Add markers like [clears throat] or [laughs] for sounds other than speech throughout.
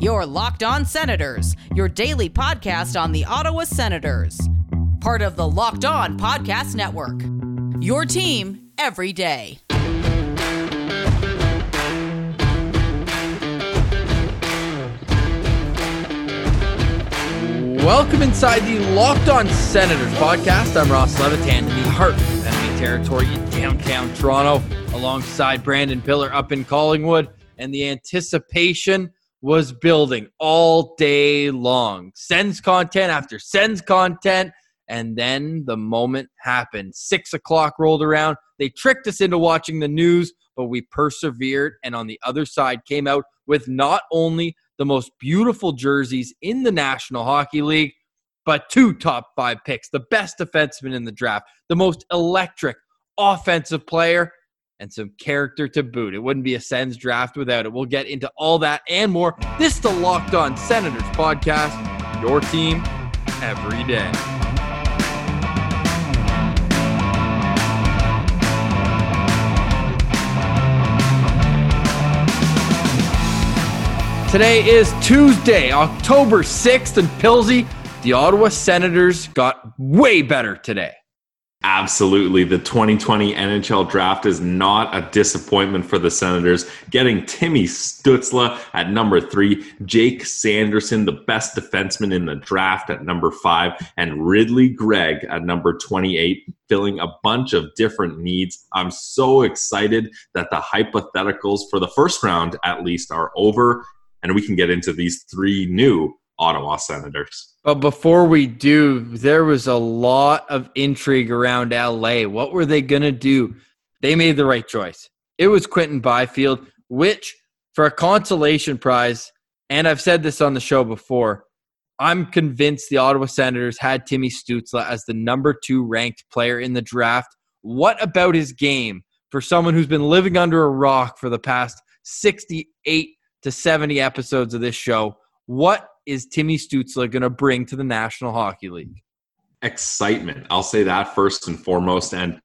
Your Locked On Senators, your daily podcast on the Ottawa Senators. Part of the Locked On Podcast Network. Your team every day. Welcome inside the Locked On Senators podcast. I'm Ross Levitan, in the heart of enemy territory in downtown Toronto, alongside Brandon Pillar up in Collingwood. And the anticipation was building all day long. Sends content after sends content. And then the moment happened. Six o'clock rolled around. They tricked us into watching the news, but we persevered. And on the other side, came out with not only the most beautiful jerseys in the National Hockey League, but two top five picks, the best defenseman in the draft, the most electric offensive player, and some character to boot. It wouldn't be a Sens draft without it. We'll get into all that and more. This is the Locked On Senators podcast, your team every day. Today is Tuesday, October 6th, and Pilsy, the Ottawa Senators got way better today. Absolutely. The 2020 NHL draft is not a disappointment for the Senators. Getting Timmy Stützle at number three, Jake Sanderson, the best defenseman in the draft at number five, and Ridley Greig at number 28, filling a bunch of different needs. I'm so excited that the hypotheticals for the first round, at least, are over and we can get into these three new Ottawa Senators. But before we do, there was a lot of intrigue around LA. What were they going to do? They made the right choice. It was Quinton Byfield, which for a consolation prize, and I've said this on the show before, I'm convinced the Ottawa Senators had Timmy Stützle as the number two ranked player in the draft. What about his game for someone who's been living under a rock for the past 68 to 70 episodes of this show. What is Timmy Stützle going to bring to the National Hockey League? Excitement. I'll say that first and foremost. And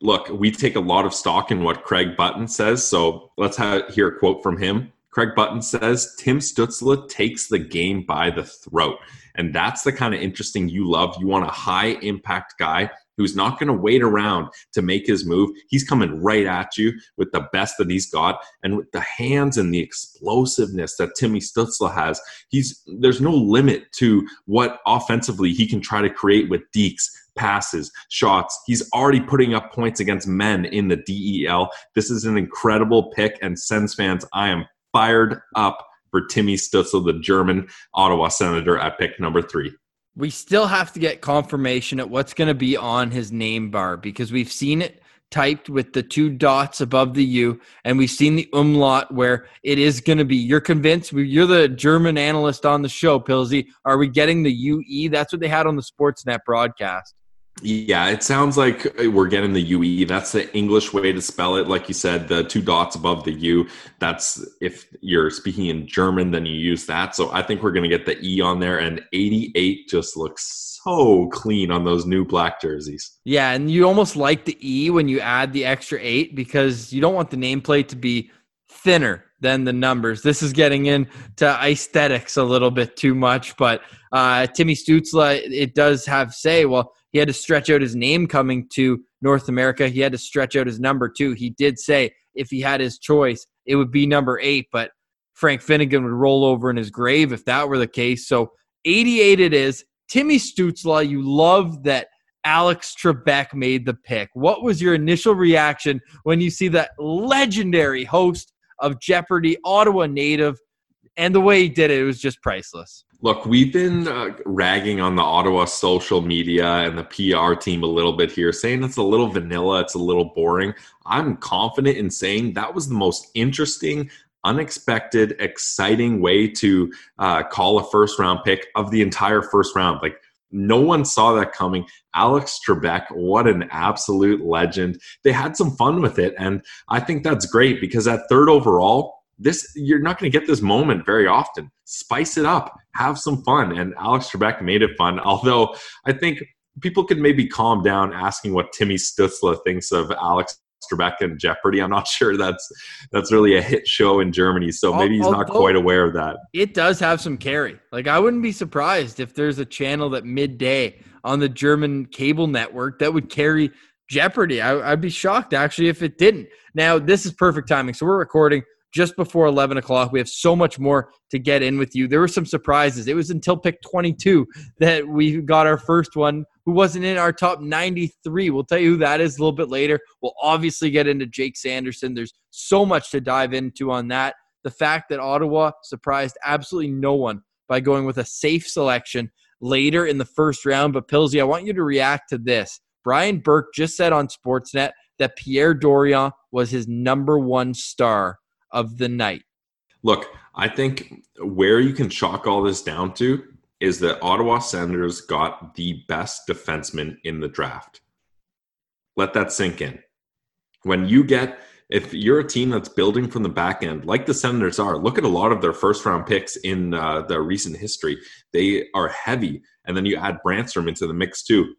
look, we take a lot of stock in what Craig Button says. So let's have, hear a quote from him. Craig Button says Tim Stützle takes the game by the throat. And that's the kind of interesting you love. You want a high impact guy who's not going to wait around to make his move. He's coming right at you with the best that he's got and with the hands and the explosiveness that Timmy Stützle has. He's there's no limit to what offensively he can try to create with dekes, passes, shots. He's already putting up points against men in the DEL. This is an incredible pick and Sens fans, I am fired up for Timmy Stützle, the German Ottawa Senator at pick number 3 we still have to get confirmation at what's going to be on his name bar because we've seen it typed with the two dots above the U, and we've seen the umlaut where it is going to be. You're convinced? You're the German analyst on the show, Pilsy. Are we getting the UE? That's what they had on the Sportsnet broadcast. Yeah, it sounds like we're getting the UE. That's the English way to spell it. Like you said, the two dots above the U. That's if you're speaking in German, then you use that. So I think we're going to get the E on there. And 88 just looks so clean on those new black jerseys. Yeah, and you almost like the E when you add the extra eight because you don't want the nameplate to be thinner than the numbers. This is getting into aesthetics a little bit too much, but uh, Timmy Stützle, it does have say, well, he had to stretch out his name coming to North America. He had to stretch out his number too. He did say if he had his choice, it would be number eight, but Frank Finnigan would roll over in his grave if that were the case. So 88 it is. Timmy Stützle, you love that Alex Trebek made the pick. What was your initial reaction when you see that legendary host of Jeopardy, Ottawa native, and the way he did it, it was just priceless. Look, we've been uh, ragging on the Ottawa social media and the PR team a little bit here, saying it's a little vanilla, it's a little boring. I'm confident in saying that was the most interesting, unexpected, exciting way to uh, call a first round pick of the entire first round. Like, no one saw that coming. Alex Trebek, what an absolute legend. They had some fun with it. And I think that's great because at third overall, this you're not going to get this moment very often. Spice it up, have some fun, and Alex Trebek made it fun. [laughs] Although I think people could maybe calm down asking what Timmy Stützle thinks of Alex Trebek and Jeopardy. I'm not [laughs] sure that's that's really a hit show in Germany, so maybe he's not quite aware of that. It does have some carry. Like I wouldn't be surprised if there's a channel that midday on the German cable network that would carry Jeopardy. I, would be shocked actually if it didn't. Now this is perfect timing. So we're recording just before 11 o'clock. We have so much more to get in with you. There were some surprises. It was until pick 22 that we got our first one who wasn't in our top 93. We'll tell you who that is a little bit later. We'll obviously get into Jake Sanderson. There's so much to dive into on that. The fact that Ottawa surprised absolutely no one by going with a safe selection later in the first round. But Pilsy, I want you to react to this. Brian Burke just said on Sportsnet that Pierre Dorion was his number one star of the night? Look, I think where you can chalk all this down to is that Ottawa Senators got the best defenseman in the draft. Let that sink in. When you get, if you're a team that's building from the back end, like the Senators are, look at a lot of their first round picks in uh, the recent history. They are heavy. And then you add Brannstrom into the mix too.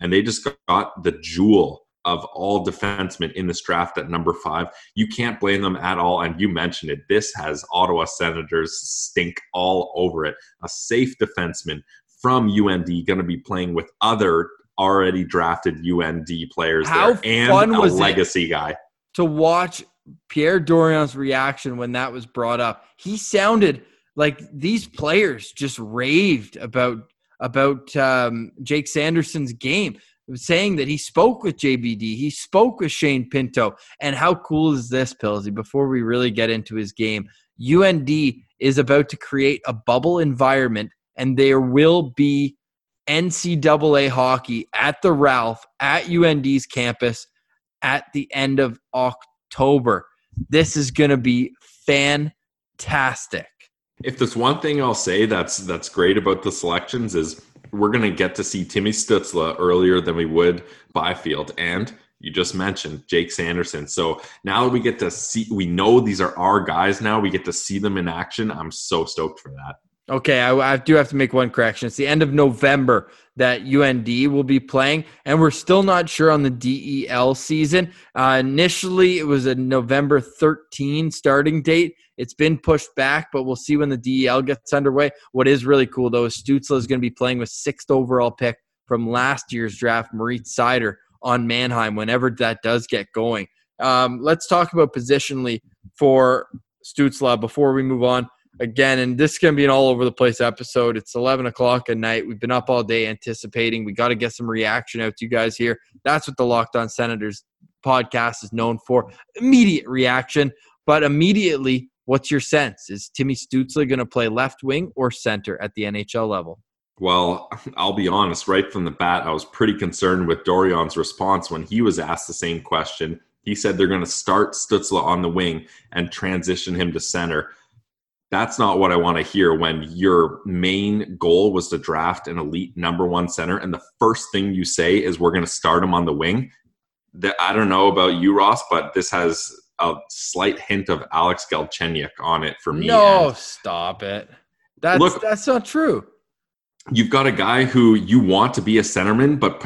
And they just got the jewel of all defensemen in this draft at number five. You can't blame them at all. And you mentioned it. This has Ottawa Senators stink all over it. A safe defenseman from UND going to be playing with other already drafted UND players How there and fun a was legacy guy. To watch Pierre Dorion's reaction when that was brought up. He sounded like these players just raved about about um, Jake Sanderson's game saying that he spoke with JBD, he spoke with Shane Pinto. And how cool is this, Pilsy? Before we really get into his game, UND is about to create a bubble environment, and there will be NCAA hockey at the Ralph at UND's campus at the end of October. This is going to be fantastic. If there's one thing I'll say that's that's great about the selections is we're going to get to see Timmy Stützle earlier than we would Byfield. And you just mentioned Jake Sanderson. So now we get to see, we know these are our guys now. We get to see them in action. I'm so stoked for that. Okay, I, I, do have to make one correction. It's the end of November that UND will be playing, and we're still not sure on the DEL season. Uh, initially, it was a November 13 starting date. It's been pushed back, but we'll see when the DEL gets underway. What is really cool, though, is Stützle is going to be playing with sixth overall pick from last year's draft, Moritz Seider, on Mannheim whenever that does get going. Um, let's talk about positionally for Stützle before we move on again, and this is going to be an all over the place episode. It's 11 o'clock at night. We've been up all day anticipating. We got to get some reaction out to you guys here. That's what the Locked On Senators podcast is known for immediate reaction. But immediately, what's your sense? Is Timmy Stützle going to play left wing or center at the NHL level? Well, I'll be honest, right from the bat, I was pretty concerned with Dorion's response when he was asked the same question. He said they're going to start Stützle on the wing and transition him to center that's not what I want to hear when your main goal was to draft an elite number one center, and the first thing you say is we're going to start him on the wing. That I don't know about you, Ross, but this has a slight hint of Alex Galchenyuk on it for me. No, and stop it. That's look, that's not true you've got a guy who you want to be a centerman, but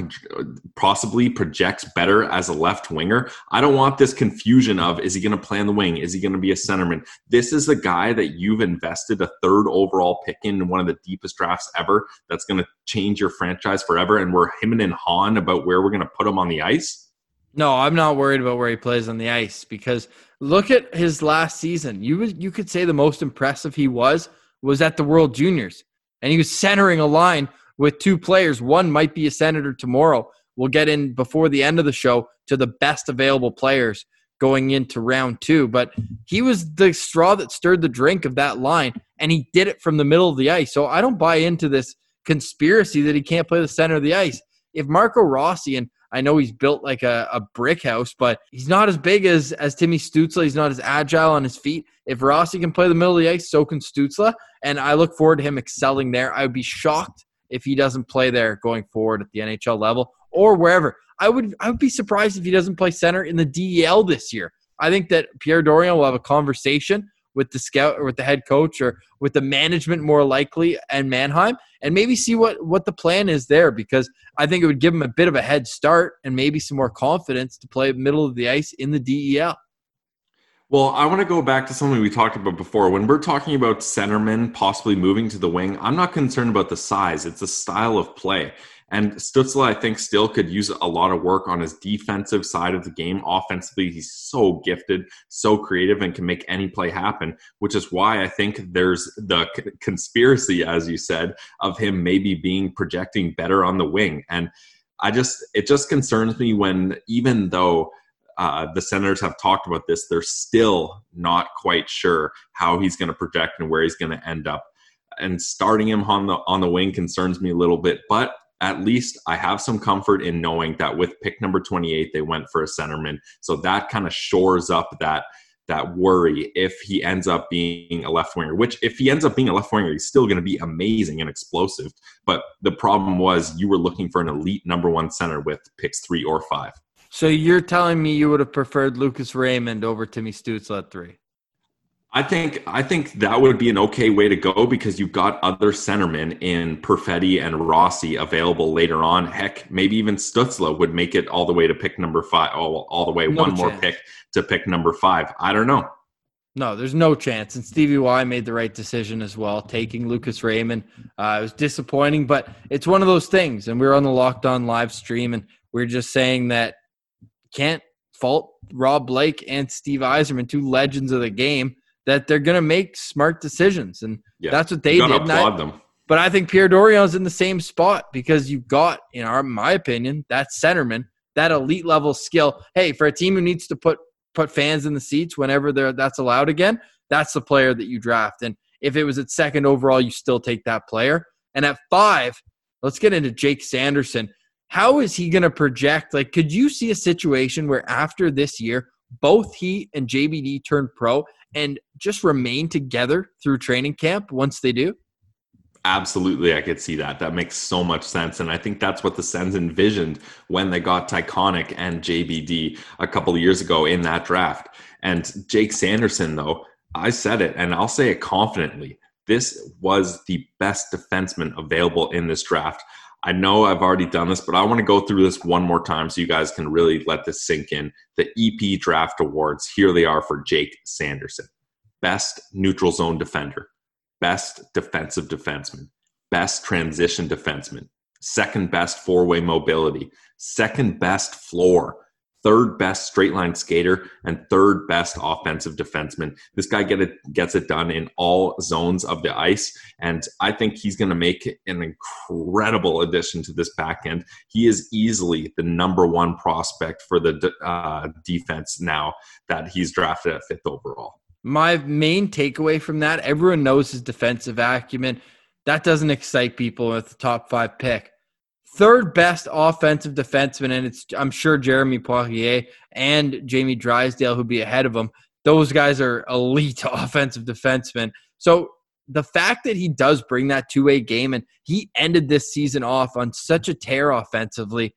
possibly projects better as a left winger. I don't want this confusion of is he going to play on the wing? Is he going to be a centerman? This is the guy that you've invested a third overall pick in one of the deepest drafts ever. That's going to change your franchise forever. And we're him and Han about where we're going to put him on the ice. No, I'm not worried about where he plays on the ice because look at his last season. You you could say the most impressive he was was at the World Juniors and he was centering a line with two players. One might be a senator tomorrow. We'll get in before the end of the show to the best available players going into round two. But he was the straw that stirred the drink of that line, and he did it from the middle of the ice. So I don't buy into this conspiracy that he can't play the center of the ice. If Marco Rossi and I know he's built like a, a brick house, but he's not as big as as Timmy Stützle. He's not as agile on his feet. If Rossi can play the middle of the ice, so can Stützle, And I look forward to him excelling there. I would be shocked if he doesn't play there going forward at the NHL level or wherever. I would I would be surprised if he doesn't play center in the DEL this year. I think that Pierre Dorion will have a conversation with the scout or with the head coach or with the management more likely and Mannheim and maybe see what what the plan is there because I think it would give him a bit of a head start and maybe some more confidence to play middle of the ice in the DEL. Well, I want to go back to something we talked about before. When we're talking about centermen possibly moving to the wing, I'm not concerned about the size. It's the style of play. And Stützle, I think, still could use a lot of work on his defensive side of the game. Offensively, he's so gifted, so creative, and can make any play happen, which is why I think there's the conspiracy, as you said, of him maybe being projecting better on the wing. And I just, it just concerns me when, even though uh, the Senators have talked about this. They're still not quite sure how he's going to project and where he's going to end up. And starting him on the on the wing concerns me a little bit, but at least I have some comfort in knowing that with pick number 28, they went for a centerman. So that kind of shores up that that worry if he ends up being a left winger, which if he ends up being a left winger, he's still going to be amazing and explosive. But the problem was you were looking for an elite number one center with picks three or five. So you're telling me you would have preferred Lucas Raymond over Timmy Stützle at three? I think I think that would be an okay way to go because you've got other centermen in Perfetti and Rossi available later on. Heck, maybe even Stützle would make it all the way to pick number five, all, all the way no one chance. more pick to pick number five. I don't know. No, there's no chance. And Stevie Y made the right decision as well, taking Lucas Raymond. Uh, it was disappointing, but it's one of those things. And we were on the Locked On live stream, and we are just saying that can't fault Rob Blake and Steve Yzerman, two legends of the game, that they're going to make smart decisions, and yeah, that's what they did. Applaud I, them. But I think Pierre Dorion's in the same spot because you've got, in our my opinion, that centerman, that elite level skill. Hey, for a team who needs to put put fans in the seats whenever they're that's allowed again, that's the player that you draft. And if it was at second overall, you still take that player. And at five, let's get into Jake Sanderson how is he going to project? Like, could you see a situation where after this year, both he and JBD turn pro and just remain together through training camp once they do? Absolutely, I could see that. That makes so much sense. And I think that's what the Sens envisioned when they got Tychonick and JBD a couple years ago in that draft. And Jake Sanderson, though, I said it and I'll say it confidently. This was the best defenseman available in this draft. I know I've already done this, but I want to go through this one more time so you guys can really let this sink in. The EP Draft Awards, here they are for Jake Sanderson Best Neutral Zone Defender, Best Defensive Defenseman, Best Transition Defenseman, Second Best Four Way Mobility, Second Best Floor, third best straight line skater and third best offensive defenseman. This guy get it, gets it done in all zones of the ice, and I think he's going to make an incredible addition to this back end. He is easily the number one prospect for the uh, defense now that he's drafted at fifth overall. My main takeaway from that, everyone knows his defensive acumen. That doesn't excite people with the top five pick third best offensive defenseman, and it's I'm sure Jeremy Poirier and Jamie Drysdale who'd be ahead of him. Those guys are elite [laughs] offensive defensemen. So the fact that he does bring that two-way game and he ended this season off on such a tear offensively,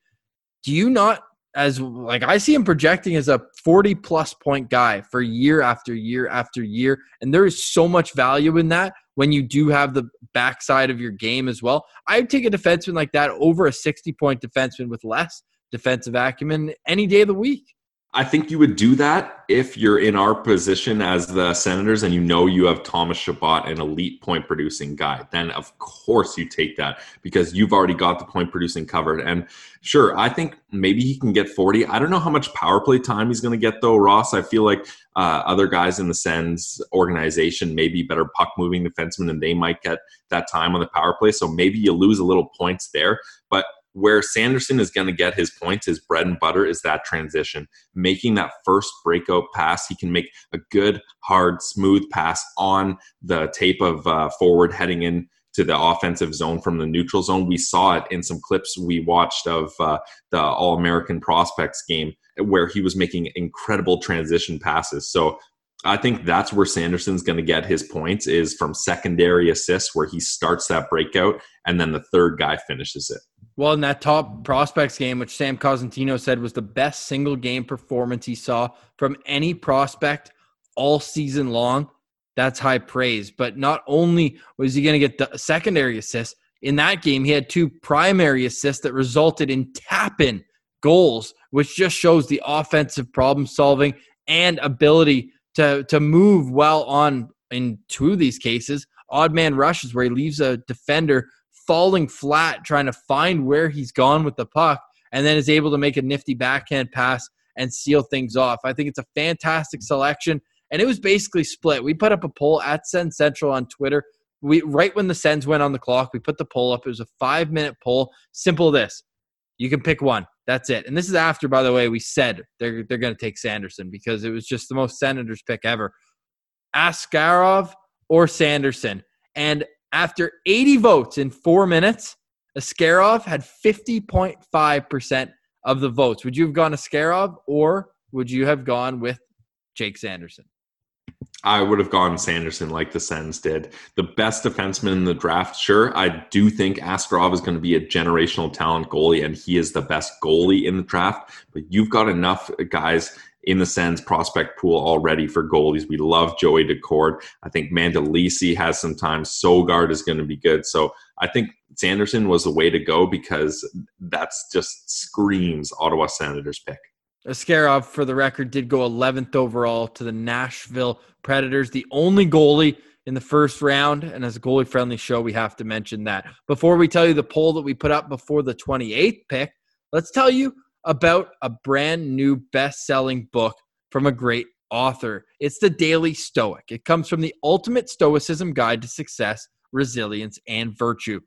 do you not as like I see him projecting as a 40 plus point guy for year after year after year and there is so much value in that when you do have the backside of your game as well. I'd take a defenseman like that over a 60 point defenseman with less defensive acumen any day of the week. I think you would do that if you're in our position as the Senators and you know you have Thomas Chabot, an elite point producing guy. Then, of course, you take that because you've already got the point producing covered. And sure, I think maybe he can get 40. I don't know how much power play time he's going to get, though, Ross. I feel like uh, other guys in the Sens organization may be better puck moving defensemen and they might get that time on the power play. So maybe you lose a little points there. But where Sanderson is going to get his points, his bread and butter is that transition, making that first breakout pass. He can make a good, hard, smooth pass on the tape of uh, forward heading in to the offensive zone from the neutral zone. We saw it in some clips we watched of uh, the All American Prospects game where he was making incredible transition passes. So I think that's where Sanderson's going to get his points is from secondary assists where he starts that breakout and then the third guy finishes it. Well, in that top prospects game, which Sam Cosentino said was the best single game performance he saw from any prospect all season long, that's high praise. But not only was he going to get the secondary assist, in that game, he had two primary assists that resulted in tap in goals, which just shows the offensive problem solving and ability to, to move well on in two of these cases. Odd man rushes where he leaves a defender falling flat, trying to find where he's gone with the puck, and then is able to make a nifty backhand pass and seal things off. I think it's a fantastic selection. And it was basically split. We put up a poll at Sens Central on Twitter. We right when the Sens went on the clock, we put the poll up. It was a five minute poll. Simple this. You can pick one. That's it. And this is after, by the way, we said they're they're gonna take Sanderson because it was just the most Senators pick ever. Askarov or Sanderson. And after 80 votes in four minutes, Askarov had 50.5% of the votes. Would you have gone Askarov or would you have gone with Jake Sanderson? I would have gone Sanderson like the Sens did. The best defenseman in the draft, sure. I do think Askarov is going to be a generational talent goalie, and he is the best goalie in the draft. But you've got enough guys in the Sens prospect pool already for goalies. We love Joey Daccord. I think Mandolese has some time. Sogaard is going to be good. So I think Sanderson was the way to go because that's just screams Ottawa Senators pick. Askarov, for the record, did go 11th overall to the Nashville Predators, the only goalie in the first round. And as a goalie friendly show, we have to mention that. Before we tell you the poll that we put up before the 28th pick, let's tell you about a brand new best selling book from a great author. It's The Daily Stoic. It comes from the ultimate Stoicism guide to success, resilience, and virtue.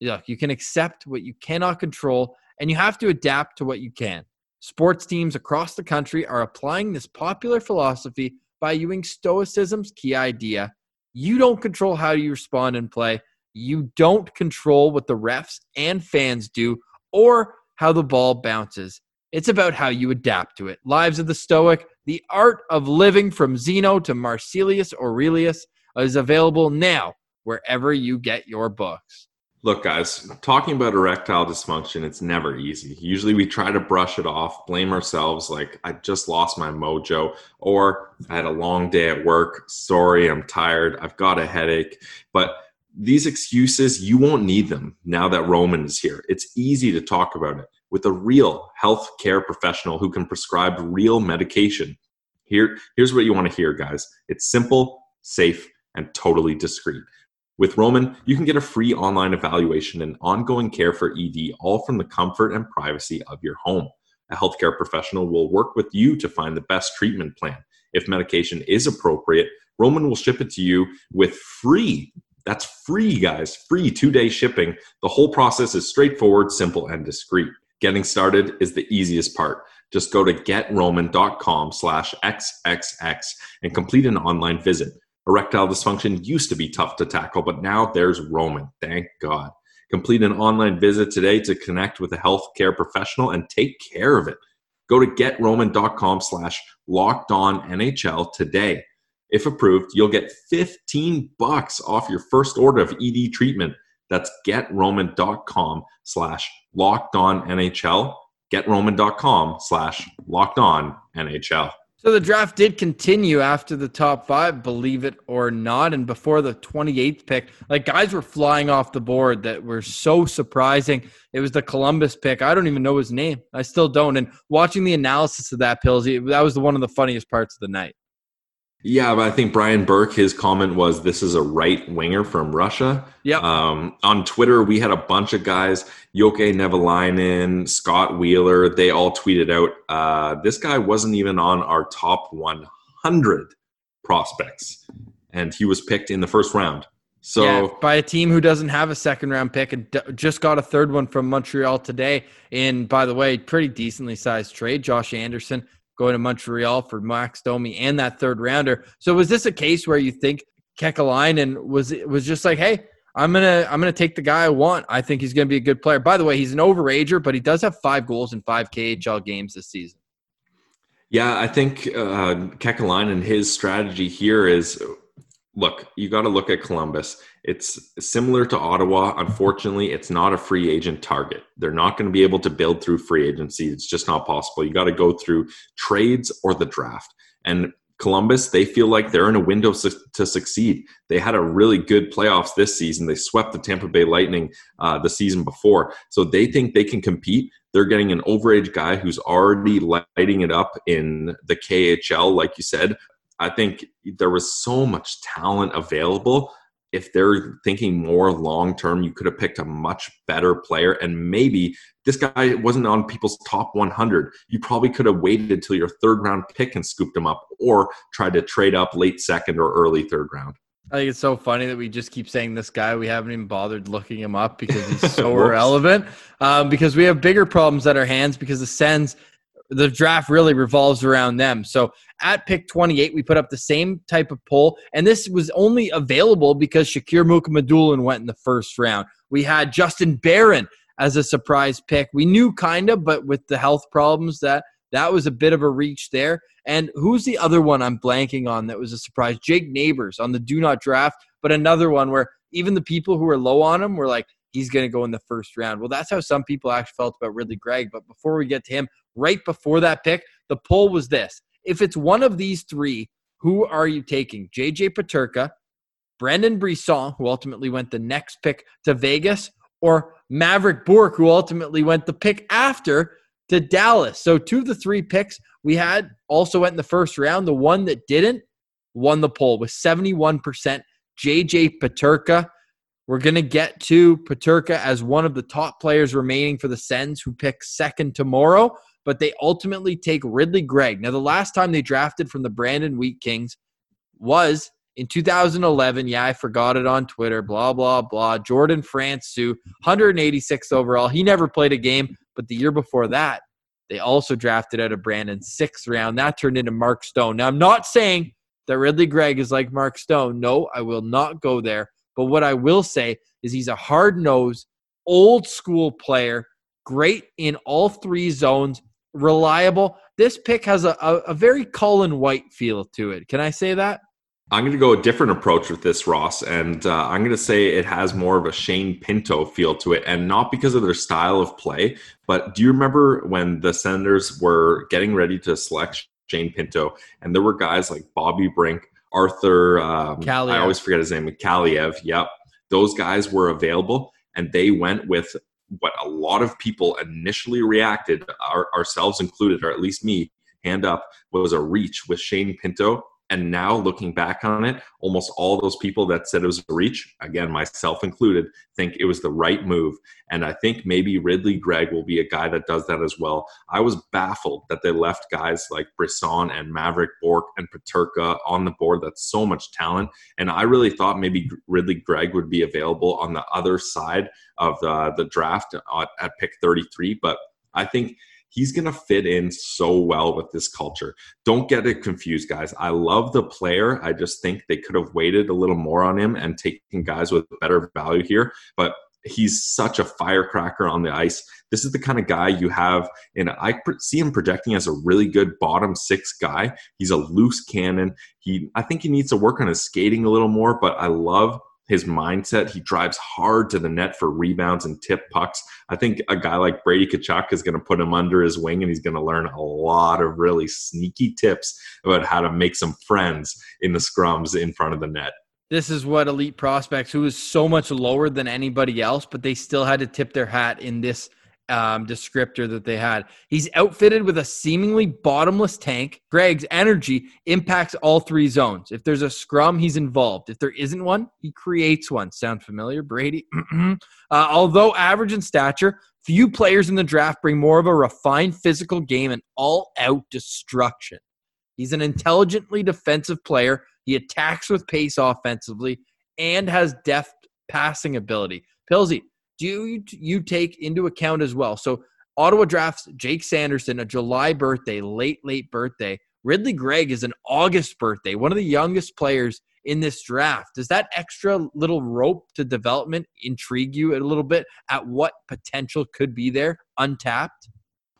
Look, you can accept what you cannot control, and you have to adapt to what you can. Sports teams across the country are applying this popular philosophy by using Stoicism's key idea you don't control how you respond and play. You don't control what the refs and fans do or how the ball bounces. It's about how you adapt to it. Lives of the Stoic, the art of living from Zeno to Marcellus Aurelius is available now wherever you get your books. Look, guys, talking about erectile dysfunction, it's never easy. Usually we try to brush it off, blame ourselves, like, I just lost my mojo, or I had a long day at work. Sorry, I'm tired. I've got a headache. But these excuses, you won't need them now that Roman is here. It's easy to talk about it with a real health care professional who can prescribe real medication. Here, here's what you want to hear, guys it's simple, safe, and totally discreet. With Roman, you can get a free online evaluation and ongoing care for ED, all from the comfort and privacy of your home. A healthcare professional will work with you to find the best treatment plan. If medication is appropriate, Roman will ship it to you with free. That's free, guys. Free two day shipping. The whole process is straightforward, simple, and discreet. Getting started is the easiest part. Just go to getroman.com slash XXX and complete an online visit. Erectile dysfunction used to be tough to tackle, but now there's Roman. Thank God. Complete an online visit today to connect with a healthcare professional and take care of it. Go to getroman.com slash locked on NHL today. If approved, you'll get 15 bucks off your first order of ED treatment. That's getroman.com slash locked on NHL. Getroman.com slash locked on NHL. So the draft did continue after the top five, believe it or not. And before the 28th pick, like guys were flying off the board that were so surprising. It was the Columbus pick. I don't even know his name. I still don't. And watching the analysis of that, Pillsy, that was the one of the funniest parts of the night. Yeah, but I think Brian Burke, his comment was this is a right winger from Russia. Yeah. Um, on Twitter, we had a bunch of guys, Jokke Nevalainen, Scott Wheeler, they all tweeted out, uh, this guy wasn't even on our top 100 prospects. And he was picked in the first round. So yeah, by a team who doesn't have a second round pick and d- just got a third one from Montreal today. And by the way, pretty decently sized trade. Josh Anderson going to Montreal for Max Domi and that third rounder. So was this a case where you think Kekalainen was was just like, hey, I'm gonna I'm gonna take the guy I want. I think he's gonna be a good player. By the way, he's an overager, but he does have five goals in five KHL games this season. Yeah, I think uh, Kekalainen, his strategy here is look, you got to look at Columbus. It's similar to Ottawa. Unfortunately, it's not a free agent target. They're not going to be able to build through free agency. It's just not possible. You got to go through trades or the draft. And Columbus, they feel like they're in a window su- to succeed. They had a really good playoffs this season. They swept the Tampa Bay Lightning uh, the season before. So they think they can compete. They're getting an overage guy who's already lighting it up in the KHL, like you said. I think there was so much talent available if they're thinking more long term, you could have picked a much better player. And maybe this guy wasn't on people's top 100. You probably could have waited until your third round pick and scooped him up or tried to trade up late second or early third round. I think it's so funny that we just keep saying this guy. We haven't even bothered looking him up because he's [laughs] so irrelevant. Um, because we have bigger problems at our hands because the Sens the draft really revolves around them. So at pick 28, we put up the same type of poll, and this was only available because Shakir Mukhamadullin went in the first round. We had Justin Barron as a surprise pick. We knew kind of, but with the health problems, that that was a bit of a reach there. And who's the other one I'm blanking on that was a surprise? Jake Neighbors on the do not draft, but another one where even the people who were low on him were like, he's going to go in the first round. Well, that's how some people actually felt about Ridley Greig. But before we get to him, right before that pick, the poll was this. If it's one of these three, who are you taking? JJ Peterka, Brendan Brisson, who ultimately went the next pick to Vegas, or Maverick Bourque, who ultimately went the pick after to Dallas. So two of the three picks we had also went in the first round. The one that didn't won the poll with 71% JJ Peterka. We're going to get to Peterka as one of the top players remaining for the Sens who pick second tomorrow but they ultimately take Ridley Greig. Now, the last time they drafted from the Brandon Wheat Kings was in 2011. Yeah, I forgot it on Twitter. Blah, blah, blah. Jordan Fransoo, 186 overall. He never played a game, but the year before that, they also drafted out of Brandon sixth round. That turned into Mark Stone. Now, I'm not saying that Ridley Greig is like Mark Stone. No, I will not go there. But what I will say is he's a hard nosed, old school player, great in all three zones, reliable. This pick has a, a, a very Colin White feel to it. Can I say that? I'm going to go a different approach with this, Ross, and uh, I'm going to say it has more of a Shane Pinto feel to it, and not because of their style of play. But do you remember when the Senators were getting ready to select Shane Pinto, and there were guys like Bobby Brink, Arthur, um, I always forget his name, Kaliyev. Yep, those guys were available, and they went with what a lot of people initially reacted, our, ourselves included, or at least me, hand up, was a reach with Shane Pinto and now looking back on it, almost all those people that said it was a reach, again, myself included, think it was the right move. And I think maybe Ridley Greig will be a guy that does that as well. I was baffled that they left guys like Brisson and Maverick Bourque and Peterka on the board. That's so much talent. And I really thought maybe Ridley Greig would be available on the other side of the, the draft at, at pick 33. But I think he's going to fit in so well with this culture. Don't get it confused, guys. I love the player. I just think they could have waited a little more on him and taken guys with better value here. But he's such a firecracker on the ice. This is the kind of guy you have, and I see him projecting as a really good bottom six guy. He's a loose cannon. He, I think he needs to work on his skating a little more, but I love his mindset. He drives hard to the net for rebounds and tip pucks. I think a guy like Brady Tkachuk is going to put him under his wing and he's going to learn a lot of really sneaky tips about how to make some friends in the scrums in front of the net. This is what elite prospects, who is so much lower than anybody else, but they still had to tip their hat in this um, descriptor that they had. He's outfitted with a seemingly bottomless tank. Greig's energy impacts all three zones. If there's a scrum, he's involved. If there isn't one, he creates one. Sound familiar, Brady? [clears throat] uh, although average in stature, few players in the draft bring more of a refined physical game and all out destruction. He's an intelligently defensive player. He attacks with pace offensively and has deft passing ability. Pilsy, do you, you take into account as well? So Ottawa drafts Jake Sanderson, a July birthday, late, late birthday. Ridley Greig is an August birthday, one of the youngest players in this draft. Does that extra little rope to development intrigue you a little bit at what potential could be there untapped?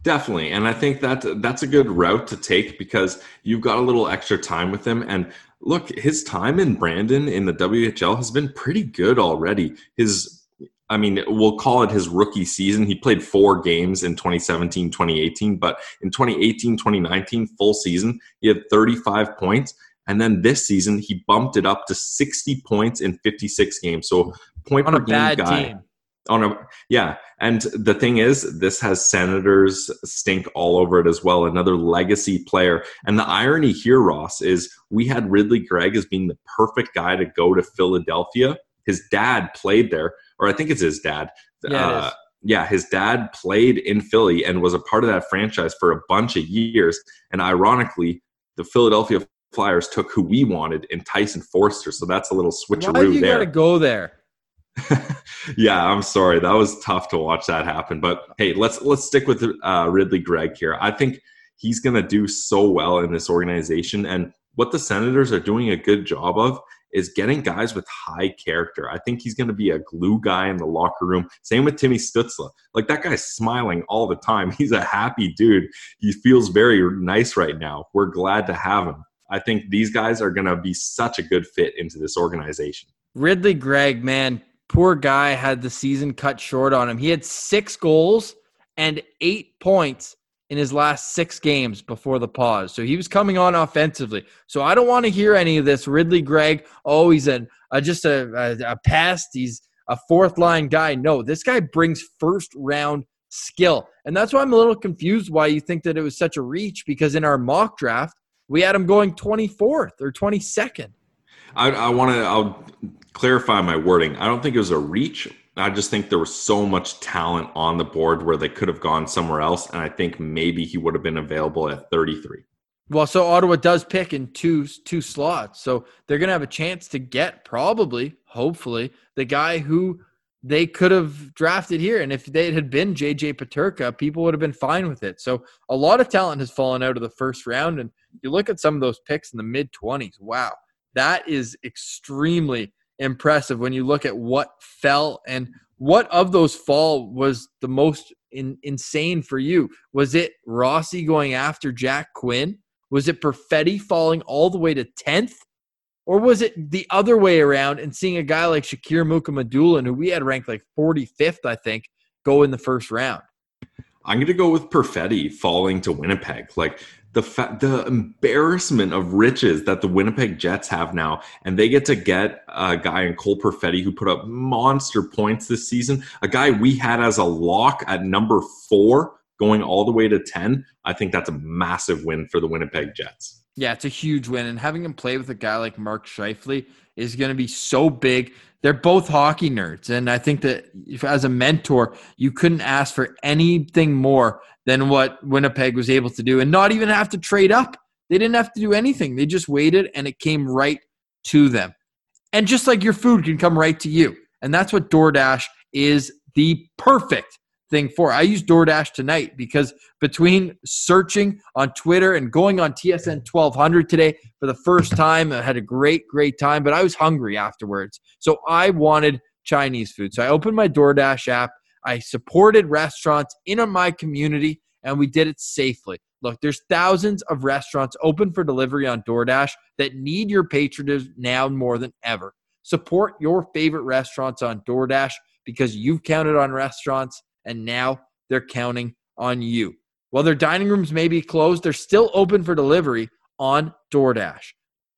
Definitely, and I think that that's a good route to take because you've got a little extra time with him. And look, his time in Brandon in the WHL has been pretty good already. His I mean, we'll call it his rookie season. He played four games in 2017, 2018, but in 2018, 2019, full season, he had 35 points. And then this season, he bumped it up to 60 points in 56 games. So point on per a game bad guy. team. On a yeah, and the thing is, this has Senators stink all over it as well. Another legacy player, and the irony here, Ross, is we had Ridley Greig as being the perfect guy to go to Philadelphia. His dad played there, or I think it's his dad. Yeah, Uh, yeah, his dad played in Philly and was a part of that franchise for a bunch of years. And ironically, the Philadelphia Flyers took who we wanted in Tyson Foerster. So that's a little switcheroo Why you there. gotta go there? [laughs] yeah, I'm sorry. That was tough to watch that happen. But hey, let's let's stick with uh, Ridley Greig here. I think he's going to do so well in this organization, and what the Senators are doing a good job of is getting guys with high character. I think he's going to be a glue guy in the locker room. Same with Timmy Stutzla. Like that guy's smiling all the time. [laughs] He's a happy dude. He feels very nice right now. We're glad to have him. I think these guys are going to be such a good fit into this organization. Ridley Greig, man, poor guy had the season cut short on him. He had six goals and eight points in his last six games before the pause. So he was coming on offensively. So I don't want to hear any of this. Ridley Greig, oh, he's a, a just a, a, a pest. He's a fourth line guy. No, this guy brings first round skill. And that's why I'm a little confused why you think that it was such a reach because in our mock draft, we had him going 24th or 22nd. I, I want to. I'll clarify my wording. I don't think it was a reach. I just think there was so much talent on the board where they could have gone somewhere else, and I think maybe he would have been available at 33. Well, so Ottawa does pick in two two slots, so they're to have a chance to get probably, hopefully, the guy who they could have drafted here. And if they had been JJ Peterka, people would have been fine with it. So a lot of talent has fallen out of the first round, and you look at some of those picks in the mid twenties. Wow, that is extremely impressive when you look at what fell and what of those fall was the most in, insane for you. Was it Rossi going after Jack Quinn? Was it Perfetti falling all the way to 10th? Or was it the other way around and seeing a guy like Shakir Mukhamadullin, who we had ranked like 45th, I think, go in the first round? I'm going to go with Perfetti falling to Winnipeg. Like the fa- the embarrassment of riches that the Winnipeg Jets have now, and they get to get a guy in Cole Perfetti who put up monster points this season. A guy we had as a lock at number four, going all the way to ten. I think that's a massive win for the Winnipeg Jets. Yeah, it's a huge win. And having him play with a guy like Mark Scheifele is going to be so big. They're both hockey nerds. And I think that as a mentor, you couldn't ask for anything more than what Winnipeg was able to do and not even have to trade up. They didn't have to do anything. They just waited and it came right to them. And just like your food can come right to you. And that's what DoorDash is the perfect thing for. I used DoorDash tonight because between searching on Twitter and going on TSN 1200 today for the first time, I had a great, great time, but I was hungry afterwards. So I wanted Chinese food. So I opened my DoorDash app. I supported restaurants in my community and we did it safely. Look, there's thousands of restaurants open for delivery on DoorDash that need your patronage now more than ever. Support your favorite restaurants on DoorDash because you've counted on restaurants and now they're counting on you. While their dining rooms may be closed, they're still open for delivery on DoorDash.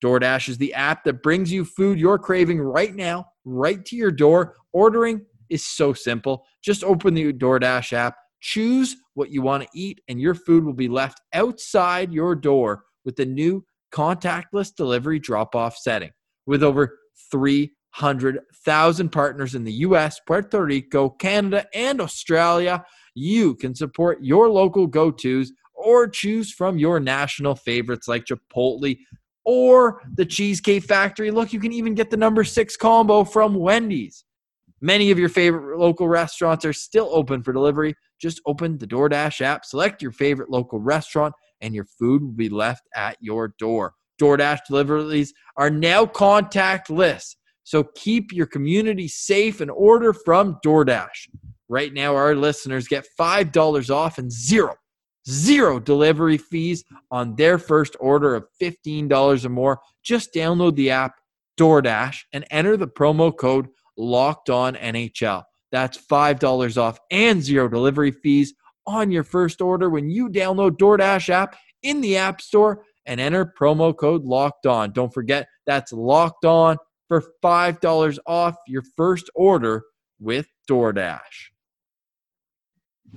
DoorDash is the app that brings you food you're craving right now, right to your door. Ordering is so simple. Just open the DoorDash app, choose what you want to eat, and your food will be left outside your door with the new contactless delivery drop off setting. With over 300,000 partners in the US, Puerto Rico, Canada, and Australia, you can support your local go tos or choose from your national favorites like Chipotle or the Cheesecake Factory. Look, you can even get the number six combo from Wendy's. Many of your favorite local restaurants are still open for delivery. Just open the DoorDash app, select your favorite local restaurant, and your food will be left at your door. DoorDash deliveries are now contactless. So keep your community safe and order from DoorDash. Right now, our listeners get $5 off and zero, zero delivery fees on their first order of $15 or more. Just download the app DoorDash and enter the promo code locked on NHL. That's $5 off and zero delivery fees on your first order when you download DoorDash app in the App Store and enter promo code locked on. Don't forget that's locked on for $5 off your first order with DoorDash.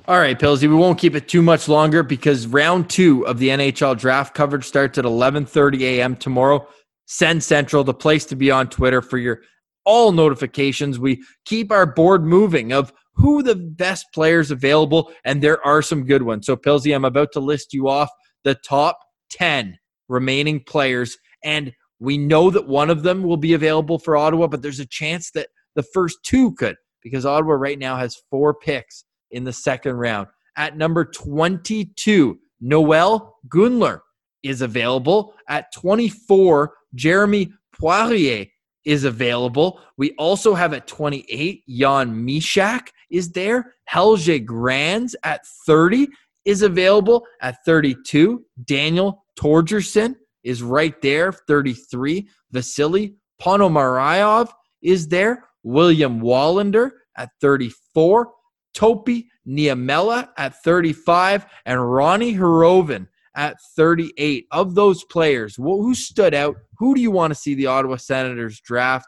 All right, Pillsy, we won't keep it too much longer because round two of the NHL draft coverage starts at 11:30 a.m. tomorrow. Sens Central, the place to be on Twitter for your all notifications. We keep our board moving of who the best players available, and there are some good ones. So, Pillsy, I'm about to list you off the top 10 remaining players, and we know that one of them will be available for Ottawa, but there's a chance that the first two could because Ottawa right now has four picks in the second round. At number 22, Noel Gunler is available. At 24, Jeremy Poirier is available. We also have at 28, Jan Mysak is there. Helge Grans at 30 is available. At 32, Daniel Torgersson is right there. 33, Vasily Ponomaryov is there. William Wallinder at 34, Topi Niemela at 35, and Roni Hirvonen at 38. Of those players, who stood out? Who do you want to see the Ottawa Senators draft?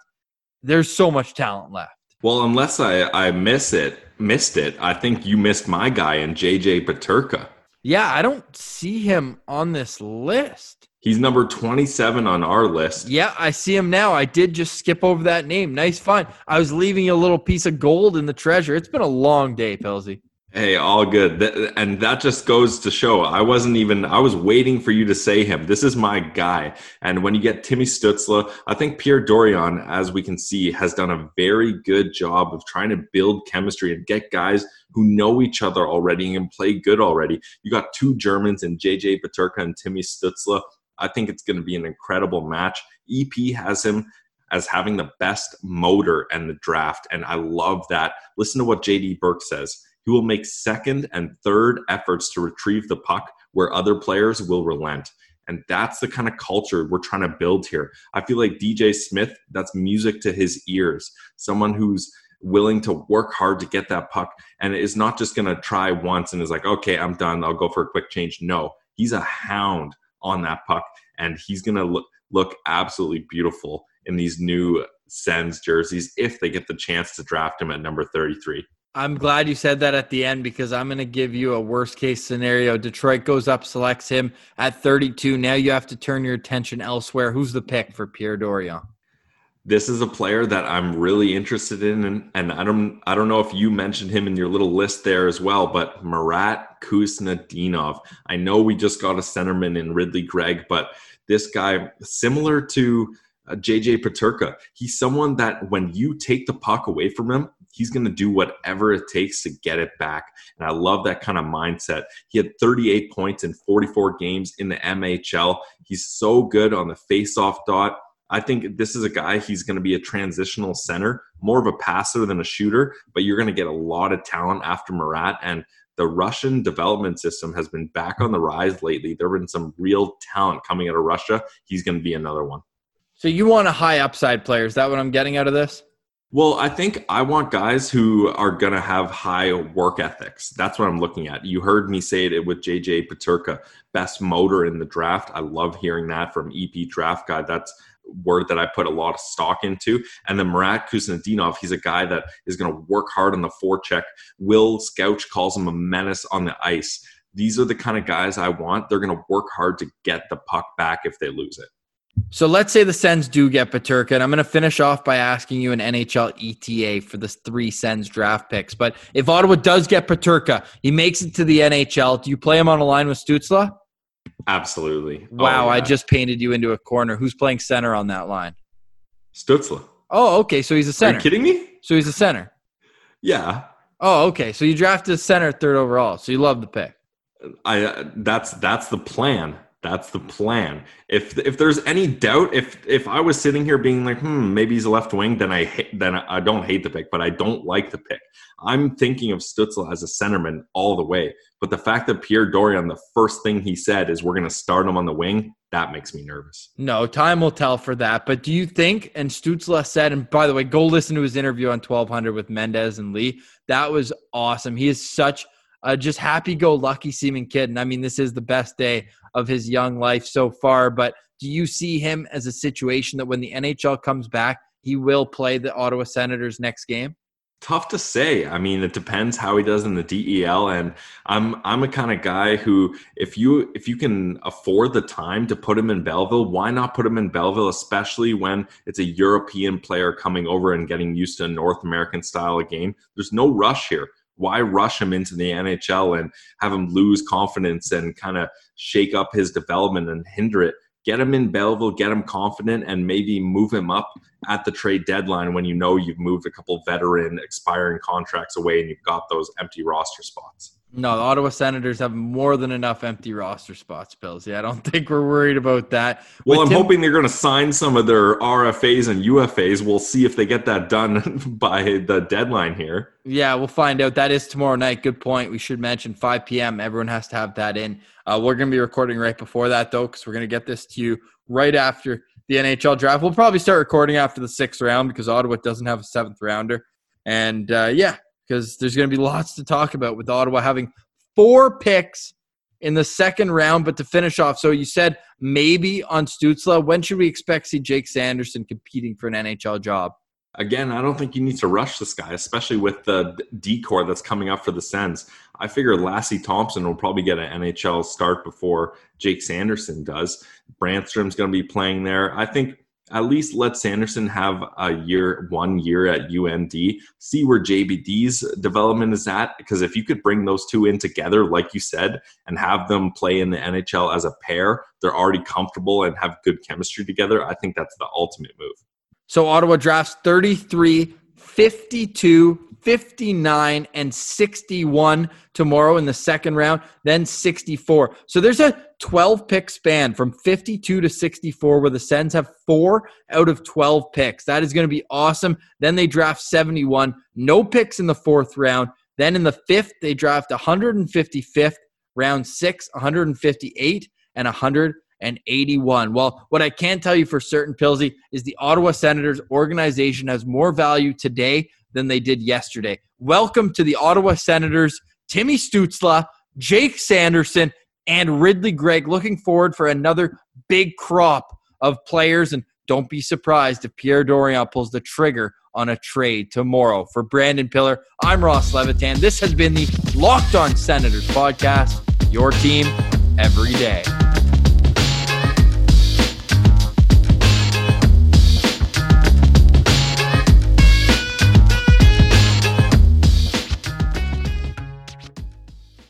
There's so much talent left. Well, unless I, I miss it, missed it, I think you missed my guy in JJ Peterka. Yeah, I don't see him on this list. He's number 27 on our list. Yeah, I see him now. I did just skip over that name. Nice find. I was leaving you a little piece of gold in the treasure. It's been a long day, Pilsy. Hey, all good. And that just goes to show I wasn't even, I was waiting for you to say him. This is my guy. And when you get Timmy Stützle, I think Pierre Dorion, as we can see, has done a very good job of trying to build chemistry and get guys who know each other already and play good already. You got two Germans in JJ Peterka and Timmy Stützle. I think it's going to be an incredible match. EP has him as having the best motor and the draft. And I love that. Listen to what JD Burke says. He will make second and third efforts to retrieve the puck where other players will relent. And that's the kind of culture we're trying to build here. I feel like DJ Smith, that's music to his ears. Someone who's willing to work hard to get that puck and is not just going to try once and is like, okay, I'm done. I'll go for a quick change. No, he's a hound on that puck and he's going to look, look absolutely beautiful in these new Sens jerseys if they get the chance to draft him at number 33. I'm glad you said that at the end because I'm going to give you a worst case scenario. Detroit goes up, selects him at 32. Now you have to turn your attention elsewhere. Who's the pick for Pierre Dorion? This is a player that I'm really interested in, and, and I don't I don't know if you mentioned him in your little list there as well, but Marat Khusnutdinov. I know we just got a centerman in Ridley Greig, but this guy similar to uh, JJ Peterka, he's someone that when you take the puck away from him, he's going to do whatever it takes to get it back. And I love that kind of mindset. He had 38 points in 44 games in the MHL. He's so good on the face-off dot. I think this is a guy, he's going to be a transitional center, more of a passer than a shooter, but you're going to get a lot of talent after Marat. And the Russian development system has been back on the rise lately. There have been some real talent coming out of Russia. He's going to be another one. So you want a high upside player? Is that what I'm getting out of this? Well, I think I want guys who are going to have high work ethics. That's what I'm looking at. You heard me say it with JJ Peterka, best motor in the draft. I love hearing that from EP Draft Guy. That's word that I put a lot of stock into. And then Marat Khusnutdinov, he's a guy that is going to work hard on the forecheck. Will Scouch calls him a menace on the ice. These are the kind of guys I want. They're going to work hard to get the puck back if they lose it. So let's say the Sens do get Peterka, and I'm going to finish off by asking you an NHL ETA for the three Sens draft picks. But if Ottawa does get Peterka, he makes it to the NHL. Do you play him on a line with Stützle? Absolutely. Wow, oh, yeah. I just painted you into a corner. Who's playing center on that line? Stützle. Oh, okay. So he's a center. Are you kidding me? So he's a center. Yeah. Oh, okay. So you drafted a center third overall. So you love the pick. I uh, that's that's the plan. That's the plan. If if there's any doubt, if if I was sitting here being like, hmm, maybe he's a left wing, then I then I don't hate the pick, but I don't like the pick. I'm thinking of Stützle as a centerman all the way. But the fact that Pierre Dorion, the first thing he said is we're going to start him on the wing, that makes me nervous. No, time will tell for that. But do you think, and Stützle said, and by the way, go listen to his interview on 1200 with Mendez and Lee. That was awesome. He is such a just happy go lucky seeming kid. And I mean, this is the best day of his young life so far. But do you see him as a situation that when the NHL comes back, he will play the Ottawa Senators next game? Tough to say. I mean, it depends how he does in the DEL, and I'm I'm a kind of guy who, if you if you can afford the time to put him in Belleville, why not put him in Belleville, especially when it's a European player coming over and getting used to a North American style of game. There's no rush here. Why rush him into the NHL and have him lose confidence and kind of shake up his development and hinder it? Get him in Belleville, get him confident, and maybe move him up at the trade deadline when you know you've moved a couple veteran expiring contracts away and you've got those empty roster spots. No, the Ottawa Senators have more than enough empty roster spots, Bills. Yeah, I don't [laughs] think we're worried about that. Well, With I'm Tim- hoping they're going to sign some of their RFAs and UFAs. We'll see if they get that done [laughs] by the deadline here. Yeah, we'll find out. That is tomorrow night. Good point. We should mention 5 p.m. Everyone has to have that in. Uh, we're going to be recording right before that, though, because we're going to get this to you right after the NHL draft. We'll probably start recording after the sixth round because Ottawa doesn't have a seventh rounder. And uh, yeah, because there's going to be lots to talk about with Ottawa having four picks in the second round. But to finish off, so you said maybe on Stützle. When should we expect to see Jake Sanderson competing for an NHL job? Again, I don't think you need to rush this guy, especially with the decor that's coming up for the Sens. I figure Lassi Thomson will probably get an NHL start before Jake Sanderson does. Brannstrom's going to be playing there. I think at least let Sanderson have a year, one year at UND, see where JBD's development is at. Because if you could bring those two in together, like you said, and have them play in the NHL as a pair, they're already comfortable and have good chemistry together. I think that's the ultimate move. So Ottawa drafts 33, 52, 59 and 61 tomorrow in the second round, then 64. So there's a 12 pick span from 52 to 64 where the Sens have four out of 12 picks. That is going to be awesome. Then they draft 71, no picks in the fourth round. Then in the fifth, they draft 155th, round six, 158, and 181. Well, what I can tell you for certain, Pilsy, is the Ottawa Senators organization has more value today than they did yesterday. Welcome to the Ottawa Senators, Timmy Stützle, Jake Sanderson, and Ridley Greig. Looking forward for another big crop of players. And don't be surprised if Pierre Dorion pulls the trigger on a trade tomorrow. For Brandon Pillar, I'm Ross Levitan. This has been the Locked On Senators podcast, your team every day.